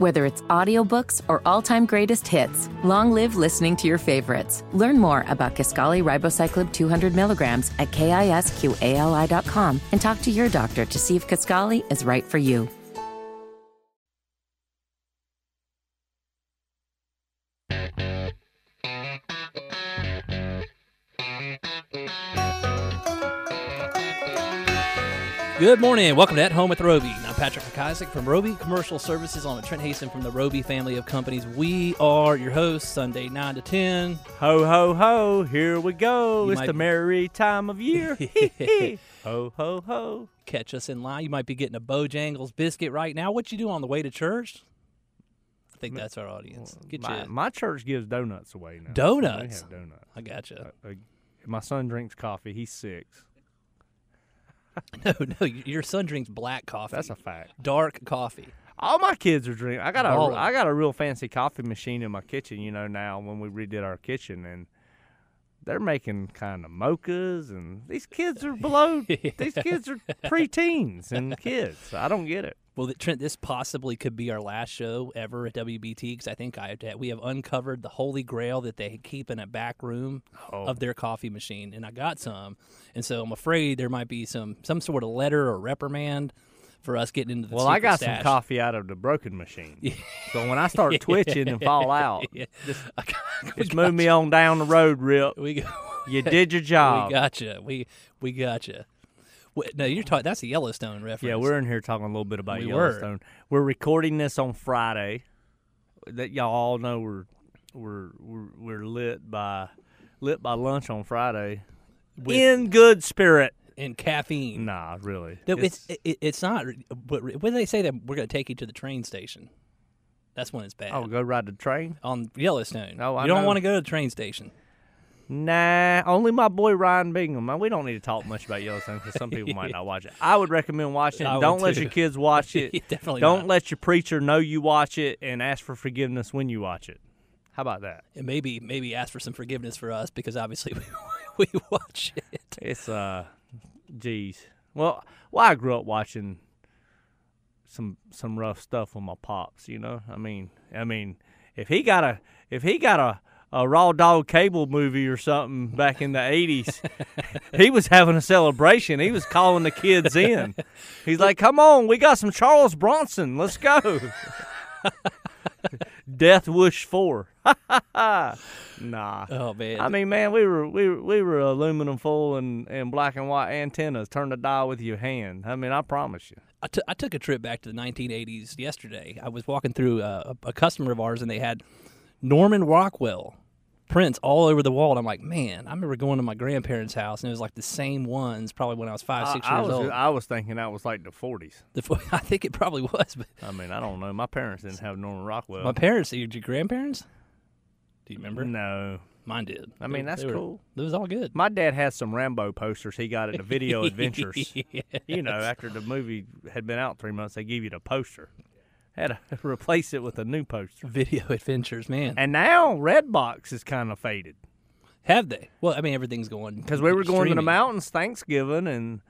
Whether it's audiobooks or all-time greatest hits, long live listening to your favorites. Learn more about Kisqali Ribociclib 200 milligrams at kisqali.com and talk to your doctor to see if Kisqali is right for you. Good morning. Welcome to At Home with Roby. Patrick McIsaac from Roby Commercial Services on with Trent Haston from the Roby family of companies. We are your hosts, Sunday 9 to 10. Ho, ho, ho, here we go. You it's might- the merry time of year. ho, ho, ho. Catch us in line. You might be getting a Bojangles biscuit right now. What you do on the way to church? I think that's our audience. Get My, you. my church gives donuts away now. Donuts? They have donuts. I gotcha. Uh, uh, my son drinks coffee. He's six. No, no, your son drinks black coffee. That's a fact. dark coffee. All my kids are drinking. I got a. I got a real fancy coffee machine in my kitchen. You know now when we redid our kitchen and they're making kind of mochas and these kids are below. These kids are preteens and kids. I don't get it. Well, Trent, this possibly could be our last show ever at WBT because I think I we have uncovered the holy grail that they keep in a back room Oh. of their coffee machine, and I got some, and so I'm afraid there might be some some sort of letter or reprimand for us getting into the. Well, I got stash. some coffee out of the broken machine. So when I start twitching and fall out, Yeah. just, I got- we just move me on down the road, Rip. you. We go. You did your job. We gotcha. We we gotcha. Wait, no, you're talking. That's a Yellowstone reference. yeah, we're in here talking a little bit about We were. Yellowstone. We're recording this on Friday. That y'all all know we're we're we're, we're lit by lit by lunch on Friday. With- in good spirit. in caffeine. Nah, really. No, it's it, it's not. But when they say that we're going to take you to the train station, that's when it's bad. oh, go ride the train. on Yellowstone. Oh, I you don't want to go to the train station. Nah, only my boy Ryan Bingham. We don't need to talk much about Yellowstone because some people might not watch it. I would recommend watching it. would Don't let too. your kids watch it. Definitely Don't not. let your preacher know you watch it and ask for forgiveness when you watch it. How about that? And maybe maybe ask for some forgiveness for us because obviously we, we watch it. It's uh, geez. Well, well, I grew up watching some some rough stuff with my pops. You know, I mean, I mean, if he got a if he got a a raw dog cable movie or something back in the eighties, he was having a celebration. He was calling the kids in. He's like, "Come on, we got some Charles Bronson. Let's go." Death Wish Four. nah. Oh man. I mean, man, we were we were, we were aluminum foil and, and black and white antennas. Turn the dial with your hand. I mean, I promise you. I, t- I took a trip back to the 1980s yesterday. I was walking through uh, a, a customer of ours, and they had Norman Rockwell prints all over the wall. And I'm like, man, I remember going to my grandparents' house, and it was like the same ones probably when I was five, six I, I years was old. I was thinking that was like the forties. The I think it probably was, but I mean, I don't know. My parents didn't have Norman Rockwell. my parents, your, your grandparents, do you remember? no, Mine did. I mean, They- that's they were- cool. It was all good. my dad has some Rambo posters he got at the Video Adventures. Yeah. You know, after the movie had been out three months, they give you the poster. Had to replace it with a new poster. Video adventures, man. And now Redbox is kind of faded. Have they? Well, I mean, everything's going because we were going to the mountains Thanksgiving, and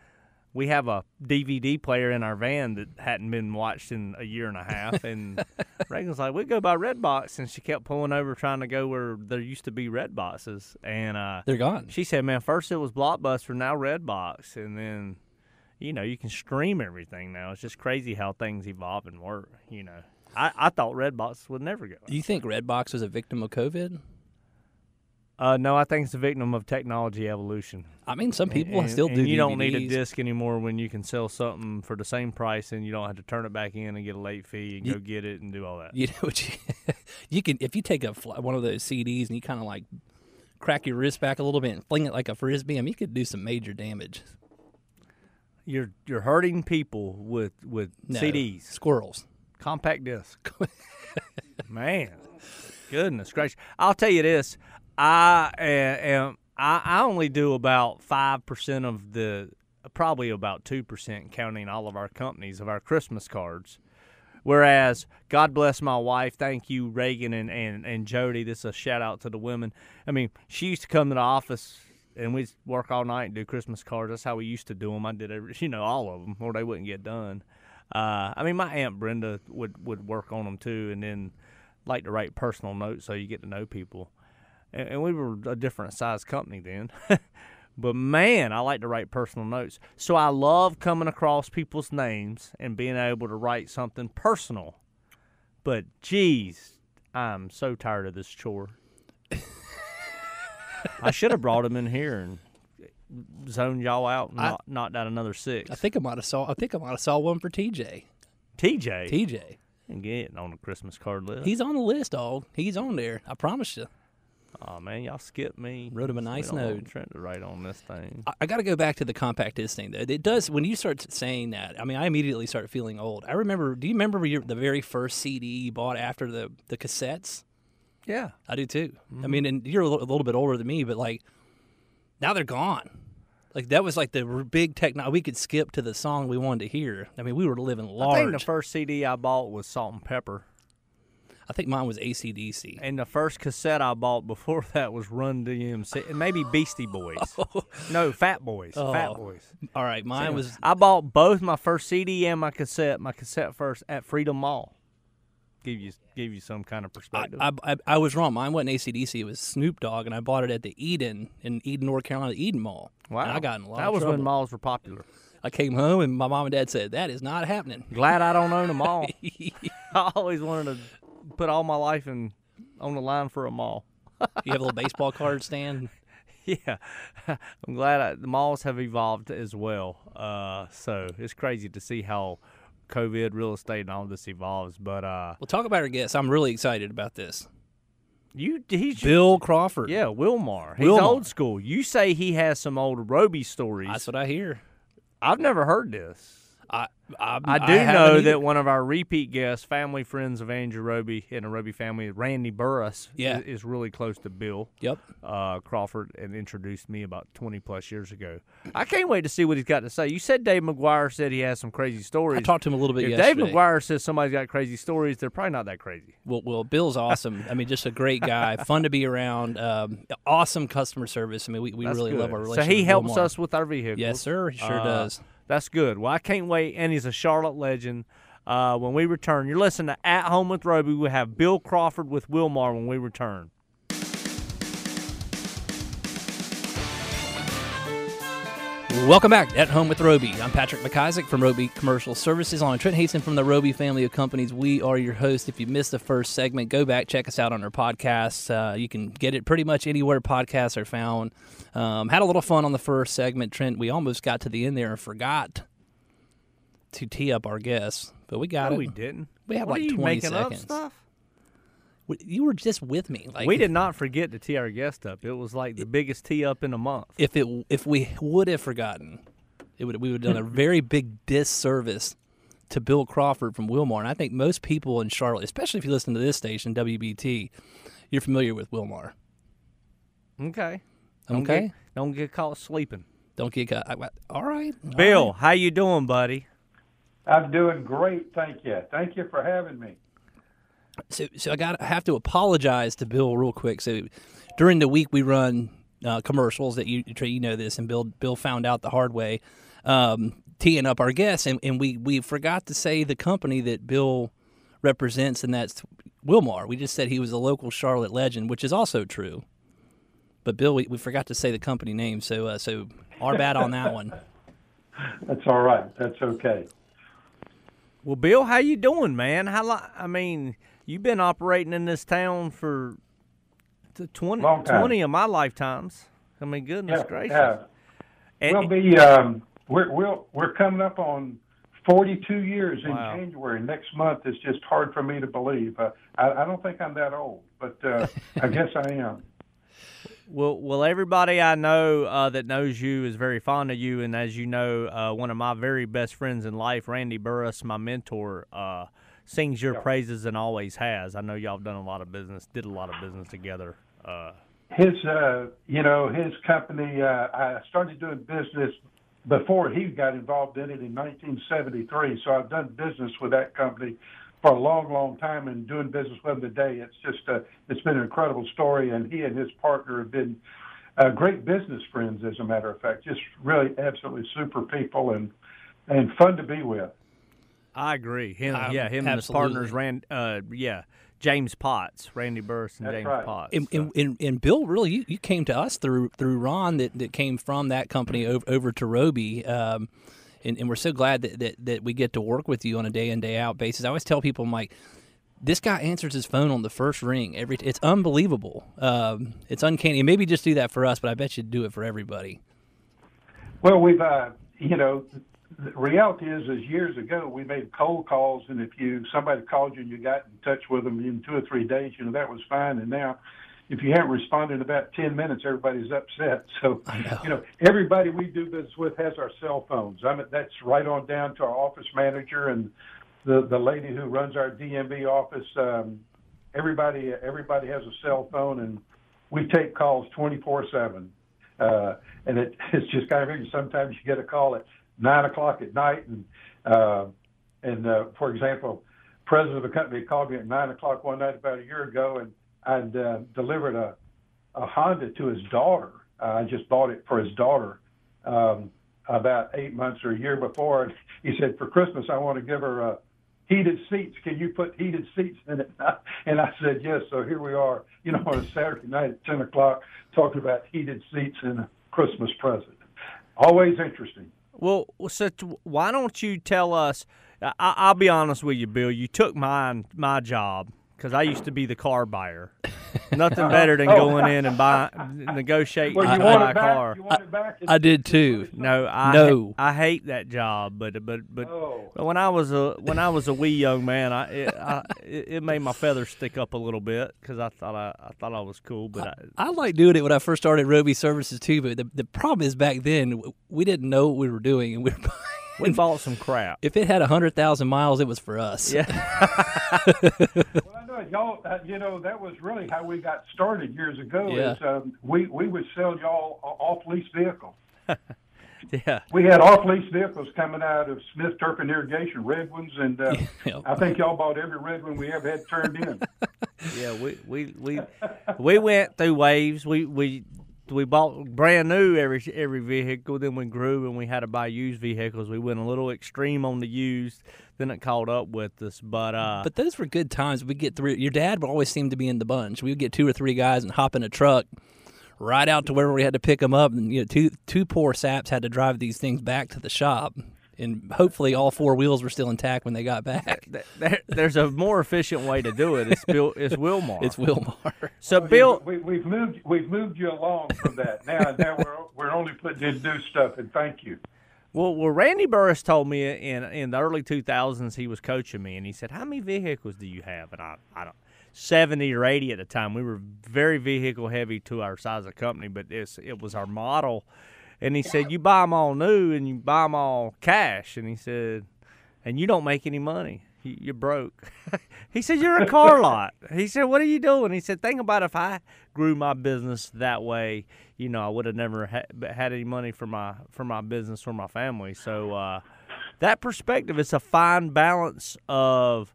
we have a DVD player in our van that hadn't been watched in a year and a half. And Reagan's like, "We go by Redbox," and she kept pulling over trying to go where there used to be Red boxes. And uh, They're gone. she said, "Man, first it was Blockbuster, now Redbox, and then." You know, you can stream everything now. It's just crazy how things evolve and work. You know, I, I thought Redbox would never go. Do you think Redbox was a victim of COVID? Uh, no, I think it's a victim of technology evolution. I mean, some people and, still and do. You don't need a disc anymore when you can sell something for the same price and you don't have to turn it back in and get a late fee and You- go get it and do all that. You know what you, you can if you take a one of those CDs and you kind of like crack your wrist back a little bit and fling it like a frisbee. I mean, you could do some major damage. You're you're hurting people with with No, CDs, squirrels. compact disc. Man, goodness gracious! I'll tell you this: I uh, am I, I only do about five percent of the probably about two percent counting all of our companies of our Christmas cards. Whereas, God bless my wife, thank you, Reagan and, and, and Jody. This is a shout out to the women. I mean, she used to come to the office and we'd work all night and do Christmas cards. That's how we used to do them. I did every, you know, all of them, or they wouldn't get done. Uh, I mean, my aunt Brenda would would work on them too, and then like to write personal notes so you get to know people. And, and we were a different size company then. but man, I like to write personal notes. So I love coming across people's names and being able to write something personal. But geez, I'm so tired of this chore. I should have brought him in here and zoned y'all out and I- knocked, knocked out another six. I think I might have saw. I think I might have saw one for TJ. TJ TJ. and getting on the Christmas card list. He's on the list, dog. He's on there. I promise you. oh man, y'all skipped me. Wrote him a nice note. Trent to write on this thing. I, I got to go back to the compact disc thing though. It does when you start saying that. I mean, I immediately start feeling old. I remember. Do you remember your, the very first CD you bought after the the cassettes? Yeah. I do too. Mm-hmm. I mean, and you're a little, a little bit older than me, but like now they're gone. Like that was like the big techno. We could skip to the song we wanted to hear. I mean, we were living large. I think the first CD I bought was Salt-N-Pepa. I think mine was ACDC. And the first cassette I bought before that was Run DMC, and maybe Beastie Boys. no, Fat Boys. Fat Oh. Boys. All right, mine was I bought both my first CD and my cassette. My cassette first at Freedom Mall. Give you give you some kind of perspective. I, I, I was wrong. Mine wasn't ACDC. It was Snoop Dogg, and I bought it at the Eden in Eden, North Carolina, the Eden Mall. wow, And I got in a lot That was trouble. when malls were popular. I came home, and my mom and dad said that is not happening. Glad I don't own a mall. I always wanted to put all my life in on the line for a mall. You have a little baseball card stand. Yeah, I'm glad I, the malls have evolved as well. Uh, so it's crazy to see how COVID, real estate, and all this evolves. But uh, Well, talk about our guest. I'm really excited about this. you, he's Bill Crawford. yeah, Wilmar. He's Wilmar. old school. You say he has some old Roby stories. That's what I hear. I've never heard this. I I, I do haven't know that one of our repeat guests, family friends of Andrew Roby and the Roby family, Randy Burris, Yeah. is, is really close to Bill. Yep. uh, Crawford and introduced me about 20 plus years ago. I can't wait to see what he's got to say. You said Dave McGuire said he has some crazy stories. I talked to him a little bit if yesterday. Dave McGuire says somebody's got crazy stories, they're probably not that crazy. Well, well, Bill's awesome. I mean, just a great guy, fun to be around. Um, awesome customer service. I mean, we, we That's really good. love our So he helps us with our vehicles. Yes, sir. He sure Uh, does. That's good. Well, I can't wait. And he's a Charlotte legend. Uh, when we return, you're listening to At Home with Roby. We have Bill Crawford with Wilmar when we return. Welcome back at Home with Roby. I'm Patrick McIsaac from Roby Commercial Services. On Trent Haston from the Roby family of companies. We are your host. If you missed the first segment, go back check us out on our podcast. Uh, you can get it pretty much anywhere podcasts are found. Um, had a little fun on the first segment, Trent. We almost got to the end there and forgot to tee up our guests, but we got No, it. we didn't. We had What like are you 20 making seconds. Up stuff? We- You were just with me. Like we did not forget to tee our guest up. It was like the biggest tee up in a month. if it if we would have forgotten, it would we would have done a very big disservice to Bill Crawford from Wilmar. And I think most people in Charlotte, especially if you listen to this station, WBT, you're familiar with Wilmar. Okay. Don't Okay, Get, don't get caught sleeping. don't get caught. I- All right, all Bill, right. how you doing, buddy? I'm doing great, thank you. Thank you for having me. So, so I got I have to apologize to Bill real quick. So, during the week we run uh, commercials that you you know this, and Bill Bill found out the hard way, um, teeing up our guests, and, and we we forgot to say the company that Bill represents, and that's Wilmar. We just said he was a local Charlotte legend, which is also true. But Bill, we, we forgot to say the company name, so uh, so our bad on that one. That's all right. That's okay. Well, Bill, how you doing, man? How li- I mean, you've been operating in this town for t- 20, 20 of my lifetimes. I mean, goodness Yeah, gracious. yeah. And- We'll be um, we're we'll, we're coming up on 42 years in Wow. January. Next month It's just hard for me to believe. Uh, I, I don't think I'm that old, but uh, I guess I am. Well, well, everybody I know uh, that knows you is very fond of you, and as you know, uh, one of my very best friends in life, Randy Burris, my mentor, uh, sings your praises and always has. I know y'all have done a lot of business, did a lot of business together. Uh, His, uh, you know, his company. Uh, I started doing business before he got involved in it in 1973. So I've done business with that company for a long, long time, and doing business with them today. It's just, uh, it's been an incredible story, and he and his partner have been uh, great business friends. As a matter of fact, just really absolutely super people and and fun to be with. I agree. Him, Um, yeah, him and his partners ran. Uh, yeah, James Potts, Randy Burris, and That's James right. Potts. And, so- and, and, and Bill, really, you, you came to us through through Ron that, that came from that company over, over to Roby. Um, and, and we're so glad that, that, that we get to work with you on a day in, day out basis. I always tell people, I'm like, this guy answers his phone on the first ring. Every It's unbelievable. Um, it's uncanny. And maybe just do that for us, but I bet you'd do it for everybody. Well, we've, uh, you know, the reality is, is years ago we made cold calls, and if you somebody called you and you got in touch with them in two or three days, you know that was fine. And now, if you haven't responded in about ten minutes, everybody's upset. So, you know, everybody we do business with has our cell phones. I mean, that's right on down to our office manager and the the lady who runs our DMV office. Um, everybody everybody has a cell phone, and we take calls twenty four seven. Uh, and it, it's just kind of. Sometimes you get a call at nine o'clock at night, and uh, and uh, for example, president of a company called me at nine o'clock one night about a year ago, and I'd uh, delivered a a Honda to his daughter. Uh, I just bought it for his daughter um, about eight months or a year before. And he said, for Christmas, I want to give her uh, heated seats. Can you put heated seats in it? And I said, yes. So here we are, you know, on a Saturday night at 10 o'clock talking about heated seats and a Christmas present. Always interesting. Well, so why don't you tell us? I, I'll be honest with you, Bill. You took mine, my job, because I used to be the car buyer. Nothing oh. better than Oh. going in and buy, negotiating Well, to you buy want a back? car. You want back? I did too. No, I No. I hate that job, but but but, Oh. but when I was a when I was a wee young man, I it, I, it, it made my feathers stick up a little bit because I thought I, I thought I was cool, but I, I like doing it when I first started Roby Services too, but the, the problem is back then we didn't know what we were doing, and we were we bought some crap. if it had hundred thousand miles, it was for us. Yeah. Well, I know y'all. Uh, you know that was really how we got started years ago. Yeah. Is um, we we would sell y'all off lease vehicles. Yeah. We had off lease vehicles coming out of Smith Turpin Irrigation, red ones, and uh, Yeah. I think y'all bought every red one we ever had turned in. Yeah, we we we we went through waves. We we we bought brand new every every vehicle. Then we grew and we had to buy used vehicles. We went a little extreme on the used. Then it caught up with us. But uh, But those were good times. We get through. Your dad would always seem to be in the bunch. We would get two or three guys and hop in a truck, right out to where we had to pick them up, and you know, two two poor saps had to drive these things back to the shop, and hopefully all four wheels were still intact when they got back. there, there's a more efficient way to do it. It's Bill. It's Wilmar. It's Wilmar. so oh, Bill. we, we've moved we've moved you along from that. Now now we're we're only putting in new stuff, and thank you. Well, well, Randy Burris told me in in the early 2000s he was coaching me, and he said, "How many vehicles do you have?" And I, I don't, 70 or 80 at the time. We were very vehicle heavy to our size of company, but it's it was our model. And he said, "You buy them all new, and you buy them all cash." And he said, "And you don't make any money. You- You're broke." he said, "You're a car lot." He said, "What are you doing?" He said, "Think about if I grew my business that way." you know, I would have never ha- had any money for my for my business or my family. So uh, that perspective, it's a fine balance of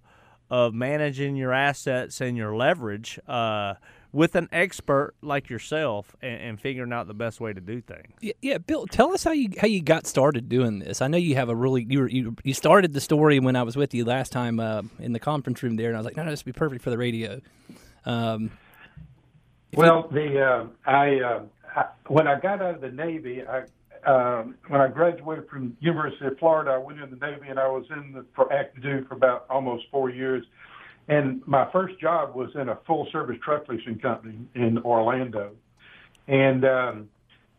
of managing your assets and your leverage uh, with an expert like yourself and, and figuring out the best way to do things. Yeah, yeah, Bill, tell us how you how you got started doing this. I know you have a really you were, you you started the story when I was with you last time uh, in the conference room there, and I was like, no, no, this would be perfect for the radio. Um, Well, the uh, I, uh, I when I got out of the Navy, I um, when I graduated from University of Florida, I went in the Navy and I was in the for active duty for about almost four years. And my first job was in a full service truck leasing company in Orlando. And um,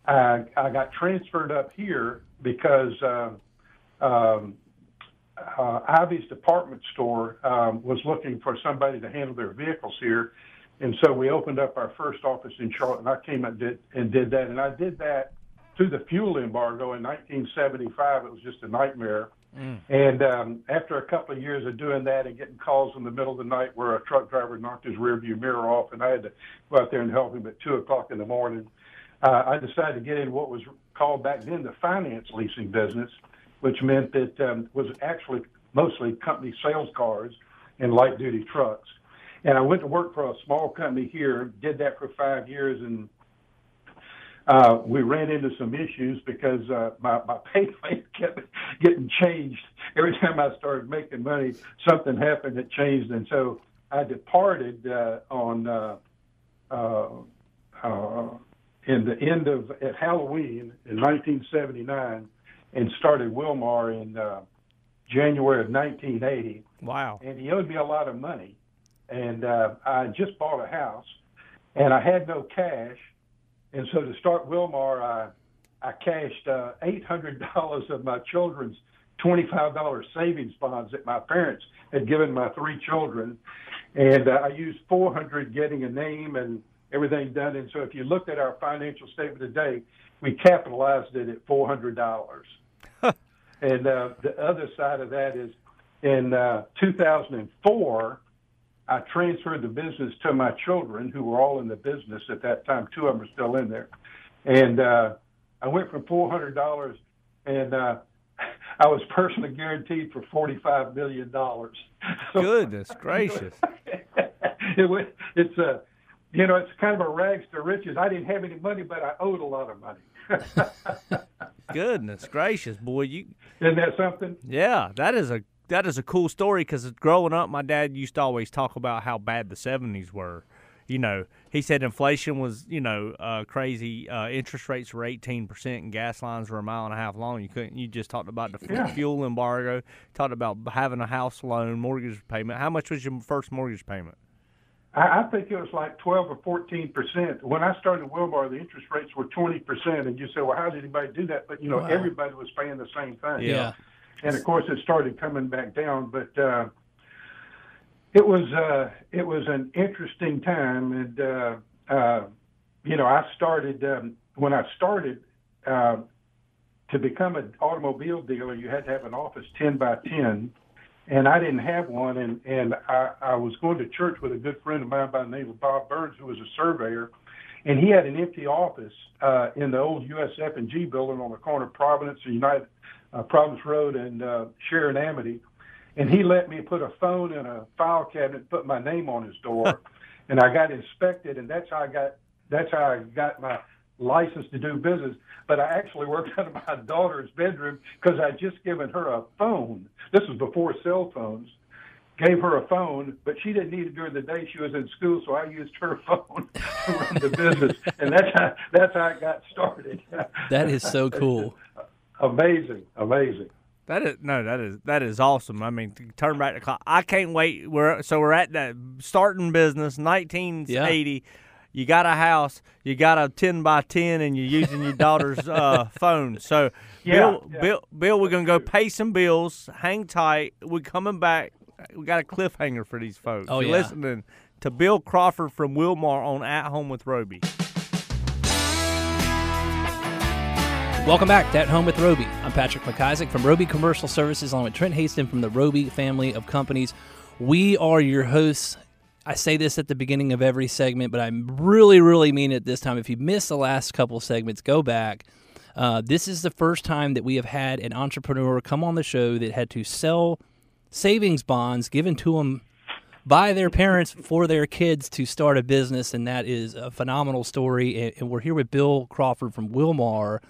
I, I got transferred up here because um, um, uh, Ivey's department store um, was looking for somebody to handle their vehicles here. And so we opened up our first office in Charlotte, and I came and did and did that. And I did that through the fuel embargo in 1975. It was just a nightmare. And um, after a couple of years of doing that and getting calls in the middle of the night where a truck driver knocked his rearview mirror off, and I had to go out there and help him at two o'clock in the morning, uh, I decided to get in what was called back then the finance leasing business, which meant that um, was actually mostly company sales cars and light duty trucks. And I went to work for a small company here, did that for five years, and uh, we ran into some issues because uh, my my pay plan kept getting changed every time I started making money. Something happened that changed, and so I departed uh, on uh, uh, uh, in the end of at Halloween in 1979, and started Wilmar in uh, January of 1980. Wow. And he owed me a lot of money, and uh, I just bought a house, and I had no cash, and so to start Wilmar, I I cashed uh, eight hundred dollars of my children's twenty-five dollars savings bonds that my parents had given my three children, and uh, I used four hundred getting a name and everything done. And so if you looked at our financial statement today, we capitalized it at four hundred dollars. and uh, the other side of that is in uh, 2004, I transferred the business to my children, who were all in the business at that time. Two of them are still in there, and uh, I went from four hundred dollars, and uh, I was personally guaranteed for forty-five million dollars. Goodness gracious! it was, it's a, you know, it's kind of a rags to riches. I didn't have any money, but I owed a lot of money. Goodness gracious, boy! You Isn't that something? yeah, that is a that is a cool story because growing up, my dad used to always talk about how bad the '70s were. You know, he said inflation was, you know, uh, crazy. Uh, interest rates were 18 percent, and gas lines were a mile and a half long. You couldn't. You just talked about the f- Yeah. fuel embargo. Talked about having a house loan, mortgage payment. How much was your first mortgage payment? I, I think it was like 12 or 14 percent. When I started Wilmar, the interest rates were 20 percent, and you say, well, how did anybody do that? But you know, Wow. everybody was paying the same thing. Yeah. And of course it started coming back down but uh it was uh it was an interesting time. And uh uh you know i started um when i started uh to become an automobile dealer you had to have an office 10 by 10 and i didn't have one. And and i i was going to church with a good friend of mine by the name of bob burns who was a surveyor. And he had an empty office uh in the old usf and g building on the corner of providence and united uh, Providence Road and uh, Sharon Amity, and he let me put a phone in a file cabinet, put my name on his door, and I got inspected, and that's how I got that's how I got my license to do business. But I actually worked out of my daughter's bedroom because I'd just given her a phone. This was before cell phones. Gave her a phone, but she didn't need it during the day. She was in school, so I used her phone to run the business, and that's how that's how I got started. That is so cool. Amazing, amazing. That is no, that is that is awesome. I mean, turn back the clock. I can't wait. We're so we're at that starting business, 1980. You got a house, you got a 10 by 10, and you're using your daughter's uh, phone. So, Yeah, Bill, yeah. Bill, Bill, we're gonna go pay some bills. Hang tight. We're coming back. We got a cliffhanger for these folks. Oh, You're yeah. listening to Bill Crawford from Wilmar on At Home with Roby. Welcome back to At Home with Roby. I'm Patrick McIsaac from Roby Commercial Services, along with Trent Haston from the Roby family of companies. We are your hosts. I say this at the beginning of every segment, but I really, really mean it this time. If you missed the last couple segments, go back. Uh, this is the first time that we have had an entrepreneur come on the show that had to sell savings bonds given to them by their parents for their kids to start a business, and that is a phenomenal story. And, and we're here with Bill Crawford from Wilmar.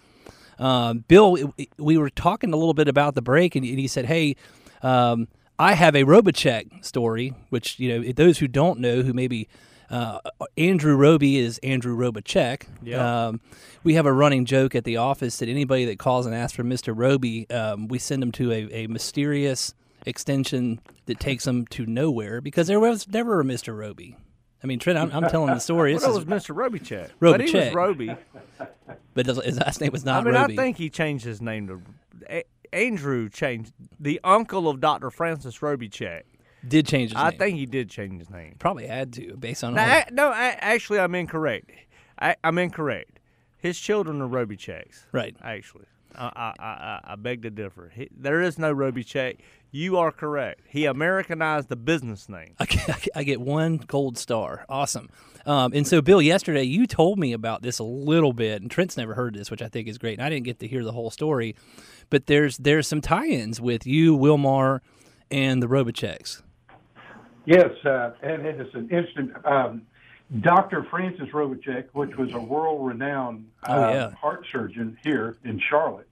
Um, Bill, we were talking a little bit about the break, and he said, "Hey, um, I have a Robicsek story, which you know those who don't know, who maybe uh, Andrew Roby is Andrew Robicsek. Yeah. Um, we have a running joke at the office that anybody that calls and asks for Mister Roby, um, we send them to a, a mysterious extension that takes them to nowhere because there was never a Mister Roby. I mean, Trent, I'm, I'm telling the story. Well, This that is- was Mr. Robicsek. But he was Roby. but his his last name was I not mean, Roby. I think he changed his name to A- Andrew. Changed the uncle of Dr. Francis Robicsek. did change his name. I name. think he did change his name. probably had to based on No, all- I, no, I, actually, I'm incorrect. I, I'm incorrect. His children are Robicseks. right. Actually, I, I, I, I- I beg to differ. He, there is no Robicsek. You are correct. He Americanized the business name. I get, I get one gold star. Awesome. Um, and so, Bill, yesterday you told me about this a little bit, and Trent's never heard this, which I think is great. And I didn't get to hear the whole story, but there's there's some tie-ins with you, Wilmar, and the Robicseks. Yes, uh, and it is an instant. Um, Dr. Francis Robicsek, which was a world-renowned Oh, uh, yeah. heart surgeon here in Charlotte,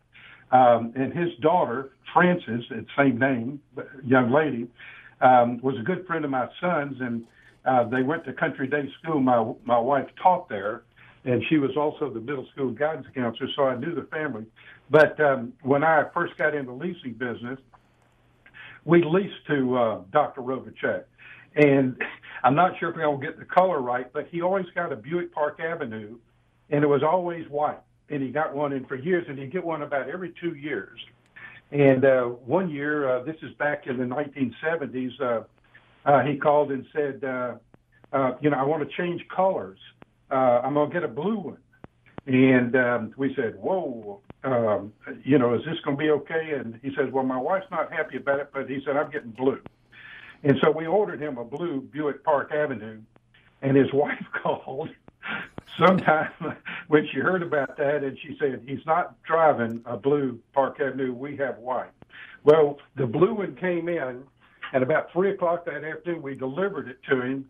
um, and his daughter Frances, it's same name, young lady, um, was a good friend of my son's, and uh, they went to Country Day School. My my wife taught there, and she was also the middle school guidance counselor, so I knew the family. But um, when I first got into leasing business, we leased to uh, Dr. Robicsek. And I'm not sure if I'll get the color right, but he always got a Buick Park Avenue, and it was always white. And he got one in for years, and he'd get one about every two years. And uh, one year, uh, this is back in the 1970s, uh, uh, he called and said, uh, uh, you know, I want to change colors. Uh, I'm going to get a blue one. And um, we said, whoa, um, you know, is this going to be okay? And he says, well, my wife's not happy about it, but he said, I'm getting blue. And so we ordered him a blue Buick Park Avenue, and his wife called sometime when she heard about that, and she said, he's not driving a blue Park Avenue, we have white. Well, the blue one came in, and about 3 o'clock that afternoon, we delivered it to him,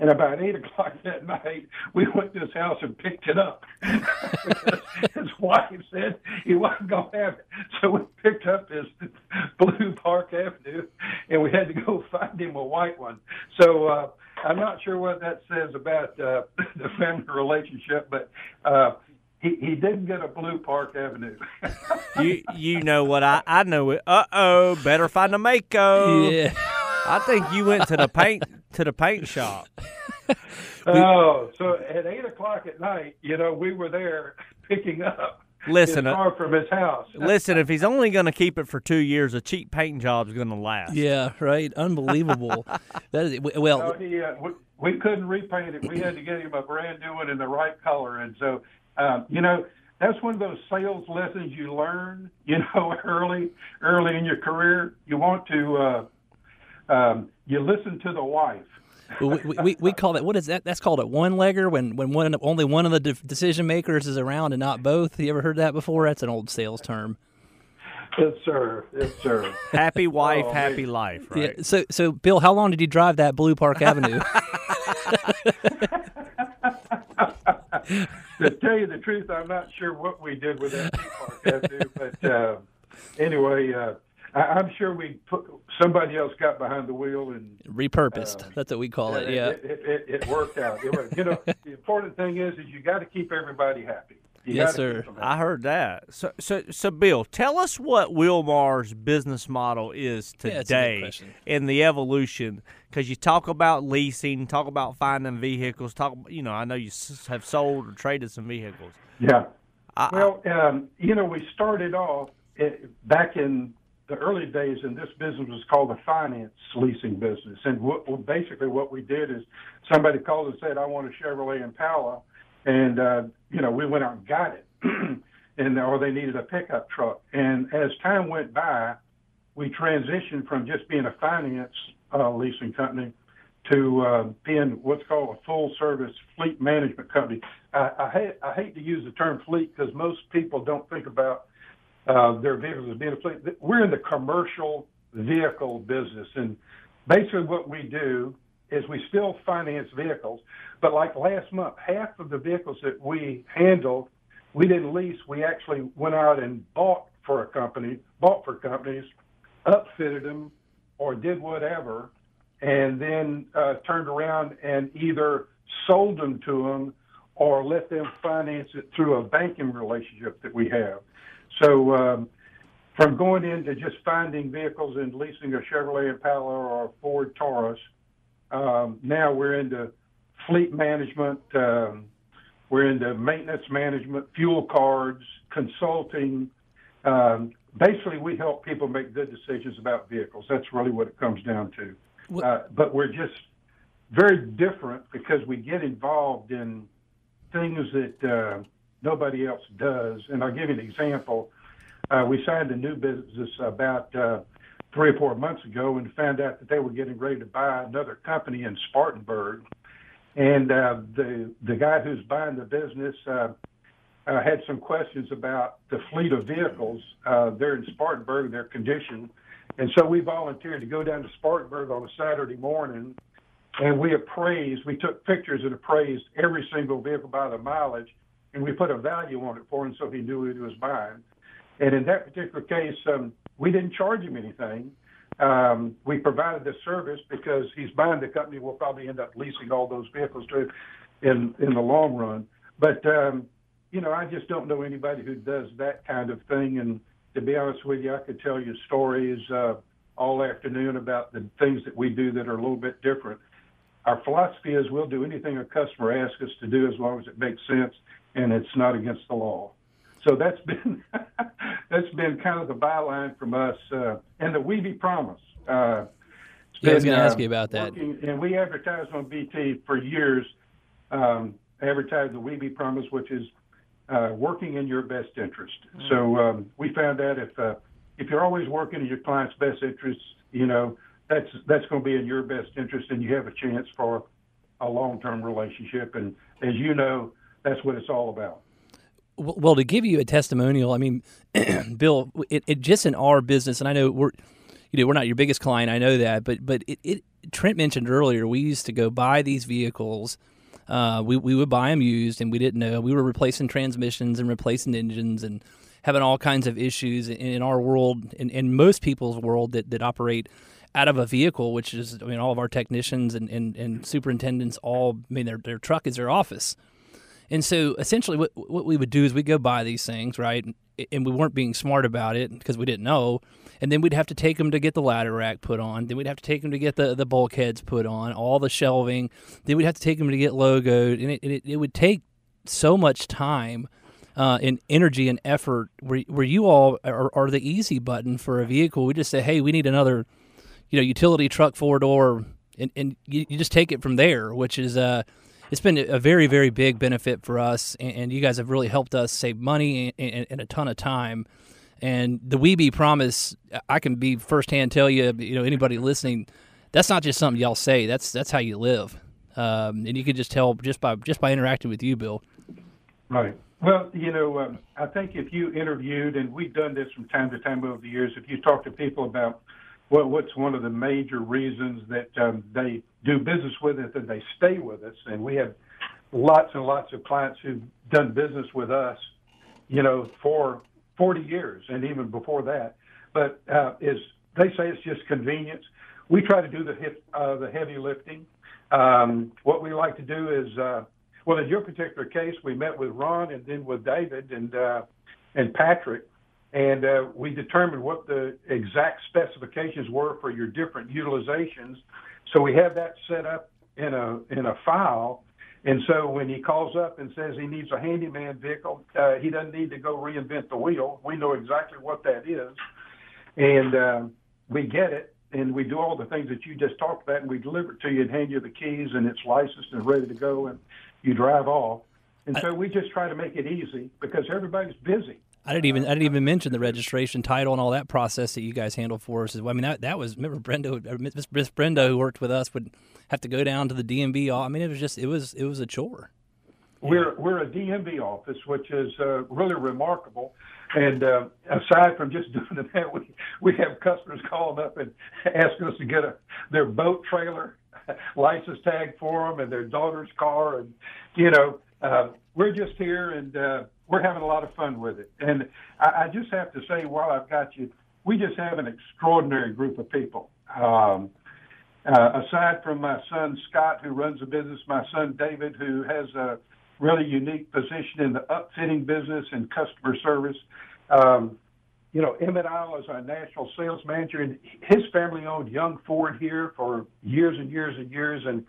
and about eight o'clock that night, we went to his house and picked it up. his wife said he wasn't going to have it. So we picked up his blue Park Avenue and we had to go find him a white one. So uh, I'm not sure what that says about uh, the family relationship, but uh, he, he didn't get a blue Park Avenue. you you know what I I know it. Uh oh, better find a Maaco. Yeah. I think you went to the paint to the paint shop. oh, so at eight o'clock at night, you know, we were there picking up Listen, his uh, car from his house. Listen, if he's only going to keep it for two years, a cheap paint job's going to last. Yeah, right. Unbelievable. that is well. No, he, uh, we, we couldn't repaint it. We had to get him a brand new one in the right color. And so, um, you know, that's one of those sales lessons you learn, you know, early, early in your career. You want to, uh, um, you listen to the wife. We, we, we call that what is that? That's called a one legger when when one only one of the de- decision makers is around and not both. You ever heard that before? That's an old sales term. Yes, sir. Yes, sir. Happy wife, Oh, happy man. life, right? Yeah. So so Bill, how long did you drive that Blue Park Avenue? to tell you the truth, I'm not sure what we did with that Blue Park Avenue, but uh, anyway, uh, I, I'm sure we put somebody else got behind the wheel and Repurposed. That's what we call it. Yeah. it, it, it, it worked out. It you know, the important thing is is you got to keep everybody happy. You Yes, sir. happy. I heard that. So, so, so, Bill, tell us what Wilmar's business model is Yeah, that's a good today question. in the evolution. Because you talk about leasing, talk about finding vehicles, talk. You know, I know you have sold or traded some vehicles. Yeah. I, Well, um, you know, we started off back in the early days, in this business was called the finance leasing business. And what, well, basically, what we did is somebody called and said, "I want a Chevrolet Impala," and uh, you know, we went out and got it, and or they needed a pickup truck. And as time went by, we transitioned from just being a finance uh, leasing company to uh, being what's called a full service fleet management company. I, I, hate, I hate to use the term fleet because most people don't think about uh, their vehicles as being fleet. We're in the commercial vehicle business, and basically what we do is we still finance vehicles, but like last month, half of the vehicles that we handled, we didn't lease. We actually went out and bought for a company, bought for companies, upfitted them, or did whatever, and then uh, turned around and either sold them to them or let them finance it through a banking relationship that we have. So um, from going into just finding vehicles and leasing a Chevrolet Impala or a Ford Taurus, um, now we're into fleet management. Um, we're into maintenance management, fuel cards, consulting. Um, basically, we help people make good decisions about vehicles. That's really what it comes down to. Uh, but we're just very different because we get involved in things that uh, nobody else does. And I'll give you an example. Uh, we signed a new business about uh, three or four months ago and found out that they were getting ready to buy another company in Spartanburg. And uh, the the guy who's buying the business uh, uh, had some questions about the fleet of vehicles uh, there in Spartanburg, their condition. And so we volunteered to go down to Spartanburg on a Saturday morning and we appraised. We took pictures and appraised every single vehicle by the mileage, and we put a value on it for him so he knew what he was buying. And in that particular case, um, we didn't charge him anything. Um, we provided the service because he's buying the company. We'll probably end up leasing all those vehicles to him in in the long run. But um, you know, I just don't know anybody who does that kind of thing. And to be honest with you, I could tell you stories uh, all afternoon about the things that we do that are a little bit different. Our philosophy is we'll do anything a customer asks us to do as long as it makes sense and it's not against the law. So that's been that's been kind of the byline from us, uh, and the Weeby Promise. Uh, yeah, I was going to uh, ask you about that. Working, and we advertised on BT for years. Um, advertised the Weeby Promise, which is uh, working in your best interest. Mm-hmm. So um, we found out if uh, if you're always working in your client's best interest, you know that's that's going to be in your best interest, and you have a chance for a long-term relationship. And as you know, that's what it's all about. Well, to give you a testimonial, I mean, Bill, it, it, just in our business, and I know we're, you know, we're not your biggest client. I know that, but but it, it Trent mentioned earlier, we used to go buy these vehicles. Uh, we we would buy them used, and we didn't know we were replacing transmissions and replacing engines and having all kinds of issues in, in our world, in, in most people's world that that operate out of a vehicle, which is, I mean, all of our technicians and, and, and superintendents all, I mean, their, their truck is their office. And so essentially, what what we would do is we go buy these things, right? And we weren't being smart about it because we didn't know. And then we'd have to take them to get the ladder rack put on. Then we'd have to take them to get the, the bulkheads put on, all the shelving. Then we'd have to take them to get logoed. And it, it, it would take so much time uh, and energy and effort where, where you all are, are the easy button for a vehicle. We just say, hey, we need another, you know, utility truck four door. And, and you, you just take it from there, which is uh, – it's been a very very big benefit for us, and, and you guys have really helped us save money and, and, and a ton of time. And the Weeby promise, I can be firsthand tell you, you know, anybody listening, that's not just something y'all say. That's that's how you live, um, and you can just tell just by just by interacting with you, Bill. Right. Well, you know, um, I think if you interviewed, and we've done this from time to time over the years, if you talk to people about what, what's one of the major reasons that um, they do business with us and they stay with us. And we have lots and lots of clients who've done business with us, you know, for 40 years and even before that. But uh, is they say it's just convenience. We try to do the hip, uh, the heavy lifting. Um, what we like to do is, uh, well, in your particular case, we met with Ron and then with David and uh, and Patrick, and uh, we determined what the exact specifications were for your different utilizations. So we have that set up in a in a file. And so when he calls up and says he needs a handyman vehicle, uh, he doesn't need to go reinvent the wheel. We know exactly what that is, and uh, we get it, and we do all the things that you just talked about, and we deliver it to you and hand you the keys, and it's licensed and ready to go, and you drive off. And so we just try to make it easy because everybody's busy. I didn't even I didn't even mention the registration title and all that process that you guys handle for us. I mean that that was remember Brenda Miss Brenda who worked with us would have to go down to the DMV. I mean it was just it was it was a chore. We're we're a DMV office, which is uh, really remarkable. And uh, aside from just doing that, we we have customers calling up and asking us to get a their boat trailer license tag for them and their daughter's car, and you know uh, we're just here and. We're having a lot of fun with it. And I, I just have to say, while I've got you, we just have an extraordinary group of people. Um, uh, aside from my son Scott, who runs the business, my son David, who has a really unique position in the upfitting business and customer service. Um, you know, Emmett Isle is our national sales manager, and his family owned Young Ford here for years and years and years, and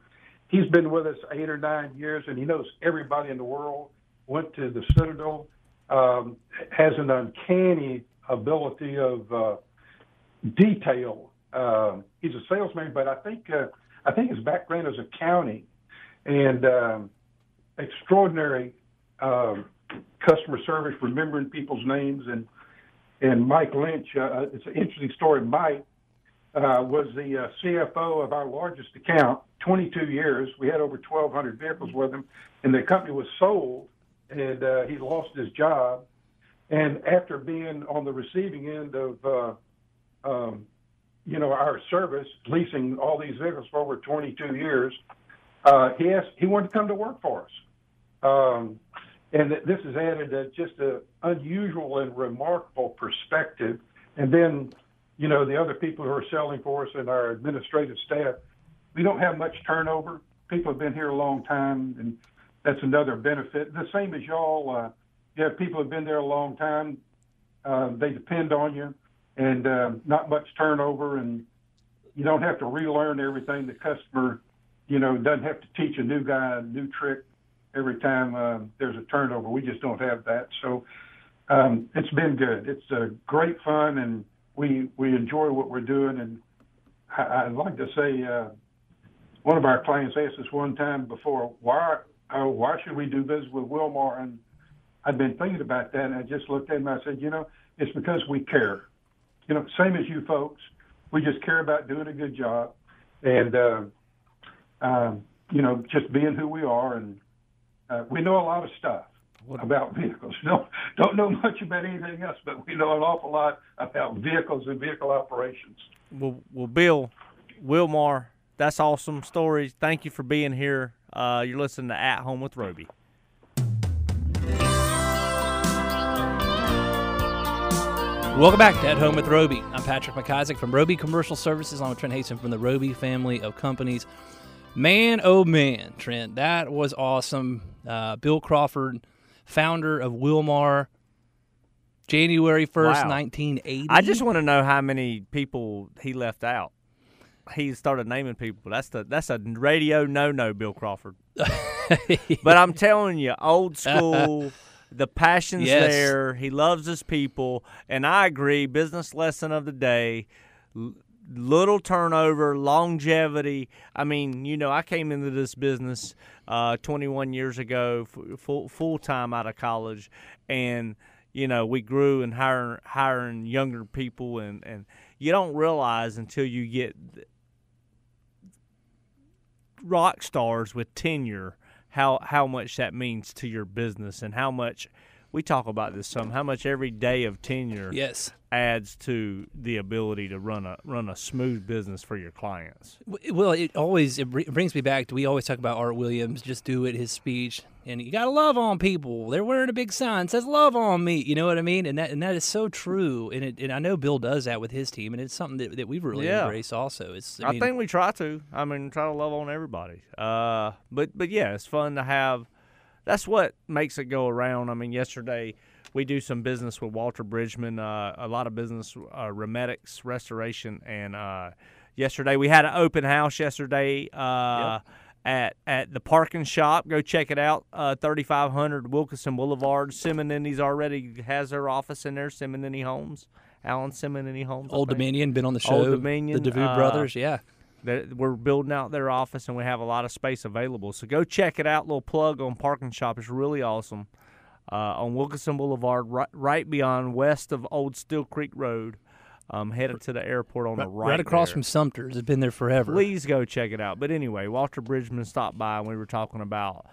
he's been with us eight or nine years, and he knows everybody in the world went to the Citadel, um, has an uncanny ability of uh, detail. Uh, he's a salesman, but I think uh, I think his background is accounting and um, extraordinary um, customer service, remembering people's names. And and Mike Lynch, uh, it's an interesting story. Mike uh, was the uh, CFO of our largest account, 22 years. We had over 1,200 vehicles with him, and the company was sold and uh, he lost his job. And after being on the receiving end of uh, um, you know, our service, leasing all these vehicles for over 22 years, uh, he asked, he wanted to come to work for us. Um, and this has added a, just an unusual and remarkable perspective. And then, you know, the other people who are selling for us and our administrative staff, we don't have much turnover. People have been here a long time, and that's another benefit. The same as y'all, uh, you have people who have been there a long time. Uh, they depend on you, and uh, not much turnover, and you don't have to relearn everything. The customer, you know, doesn't have to teach a new guy a new trick every time uh, there's a turnover. We just don't have that. So um, it's been good. It's uh, great fun, and we we enjoy what we're doing. And I, I'd like to say, uh, one of our clients asked us one time before, why uh, why should we do business with Wilmar? And I'd been thinking about that, and I just looked at him. and I said, you know, it's because we care. You know, same as you folks. We just care about doing a good job, and uh, um, you know, just being who we are and uh, we know a lot of stuff about vehicles. Don't don't know much about anything else, but we know an awful lot about vehicles and vehicle operations. Well, well, Bill, Wilmar, that's awesome stories. Thank you for being here. Uh, you're listening to At Home with Roby. Welcome back to At Home with Roby. I'm Patrick McIsaac from Roby Commercial Services. I'm with Trent Haston from the Roby family of companies. Man, oh man, Trent, that was awesome. Uh, Bill Crawford, founder of Wilmar, January 1st, Wow. 1980. I just want to know how many people he left out. He started naming people. That's the that's a radio no no, Bill Crawford. but I'm telling you, old school. The passion's Yes. there. He loves his people, and I agree. Business lesson of the day: l- little turnover, longevity. I mean, you know, I came into this business uh, 21 years ago, f- full full time out of college, and you know, we grew and hiring hiring younger people, and and you don't realize until you get rock stars with tenure how how much that means to your business and how much we talk about this some how much every day of tenure yes. adds to the ability to run a run a smooth business for your clients. Well, it always it brings me back to we always talk about Art Williams, just do it, his speech, and you got to love on people. They're wearing a big sign says "Love on me," you know what I mean? And that and that is so true. And it, and I know Bill does that with his team, and it's something that, that we really Yeah. embrace also. It's I, I, mean, think we try to. I mean, try to love on everybody. Uh, but but yeah, it's fun to have. That's what makes it go around. I mean, yesterday we do some business with Walter Bridgman, uh, a lot of business, uh, Remedics Restoration, and uh, yesterday we had an open house yesterday. Uh, At, at the parking shop, go check it out. Uh, 3500 Wilkinson Boulevard. Simonini's already has their office in there. Simonini Homes, Alan Simonini Homes. Old. Dominion been on the show. Old Dominion, the DeVue uh, brothers, yeah. They're- We're building out their office and we have a lot of space available. So go check it out. Little plug on Parking Shop. It's really awesome. Uh, on Wilkinson Boulevard, right, right beyond west of Old Steel Creek Road, um, headed to the airport on the right. right across there. from Sumter's. It's been there forever. Please go check it out. But anyway, Walter Bridgman stopped by and we were talking about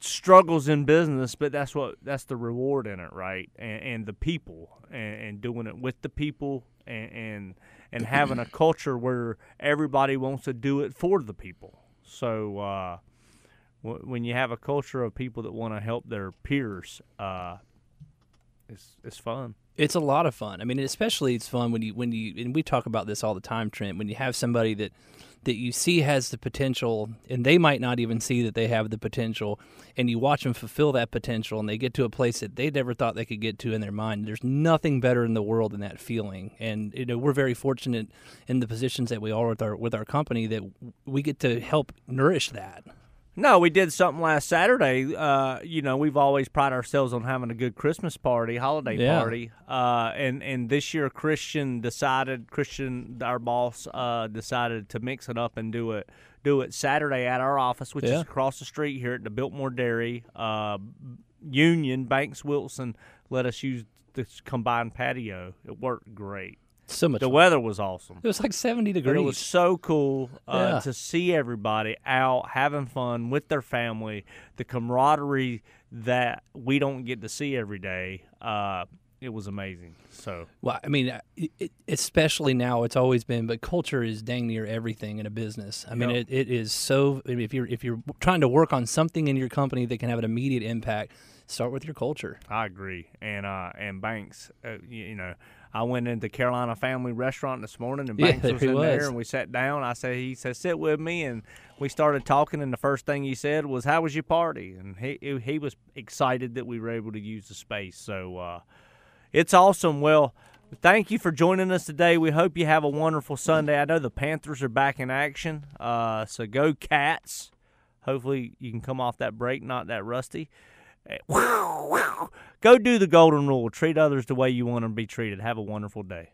struggles in business, but that's what that's the reward in it, right? And, and the people and, and doing it with the people and, and and having a culture where everybody wants to do it for the people. So uh, w- when you have a culture of people that want to help their peers, uh, it's it's fun. It's a lot of fun. I mean, especially it's fun when you when you and we talk about this all the time, Trent. When you have somebody that that you see has the potential, and they might not even see that they have the potential, and you watch them fulfill that potential, and they get to a place that they never thought they could get to in their mind. There's nothing better in the world than that feeling, and you know we're very fortunate in the positions that we are with our with our company that we get to help nourish that. No, we did something last Saturday. Uh, you know, we've always prided ourselves on having a good Christmas party, holiday Yeah. party. Uh, and and this year, Christian decided, Christian, our boss, uh, decided to mix it up and do it do it Saturday at our office, which Yeah. is across the street here at the Biltmore Dairy. Uh, Union Banks Wilson let us use this combined patio. It worked great. So much. The fun. weather was awesome. It was like 70 But degrees. it was so cool uh, Yeah. to see everybody out having fun with their family, the camaraderie that we don't get to see every day. Uh, it was amazing. So Well, I mean, uh, it, it, especially now, it's always been, but culture is dang near everything in a business. I mean, Yep. it, it is so. I mean, if you're if you're trying to work on something in your company that can have an immediate impact, start with your culture. I agree. And uh, and Banks, uh, you, you know, I went into Carolina Family Restaurant this morning, and Yeah, Banks there was in was. there, and we sat down. I said, he said, sit with me, and we started talking. And the first thing he said was, "How was your party?" And he he- he was excited that we were able to use the space. So uh, it's awesome. Well. Thank you for joining us today. We hope you have a wonderful Sunday. I know the Panthers are back in action, uh, so go Cats. Hopefully, you can come off that break not that rusty. Go do the golden rule. Treat others the way you want to be treated. Have a wonderful day.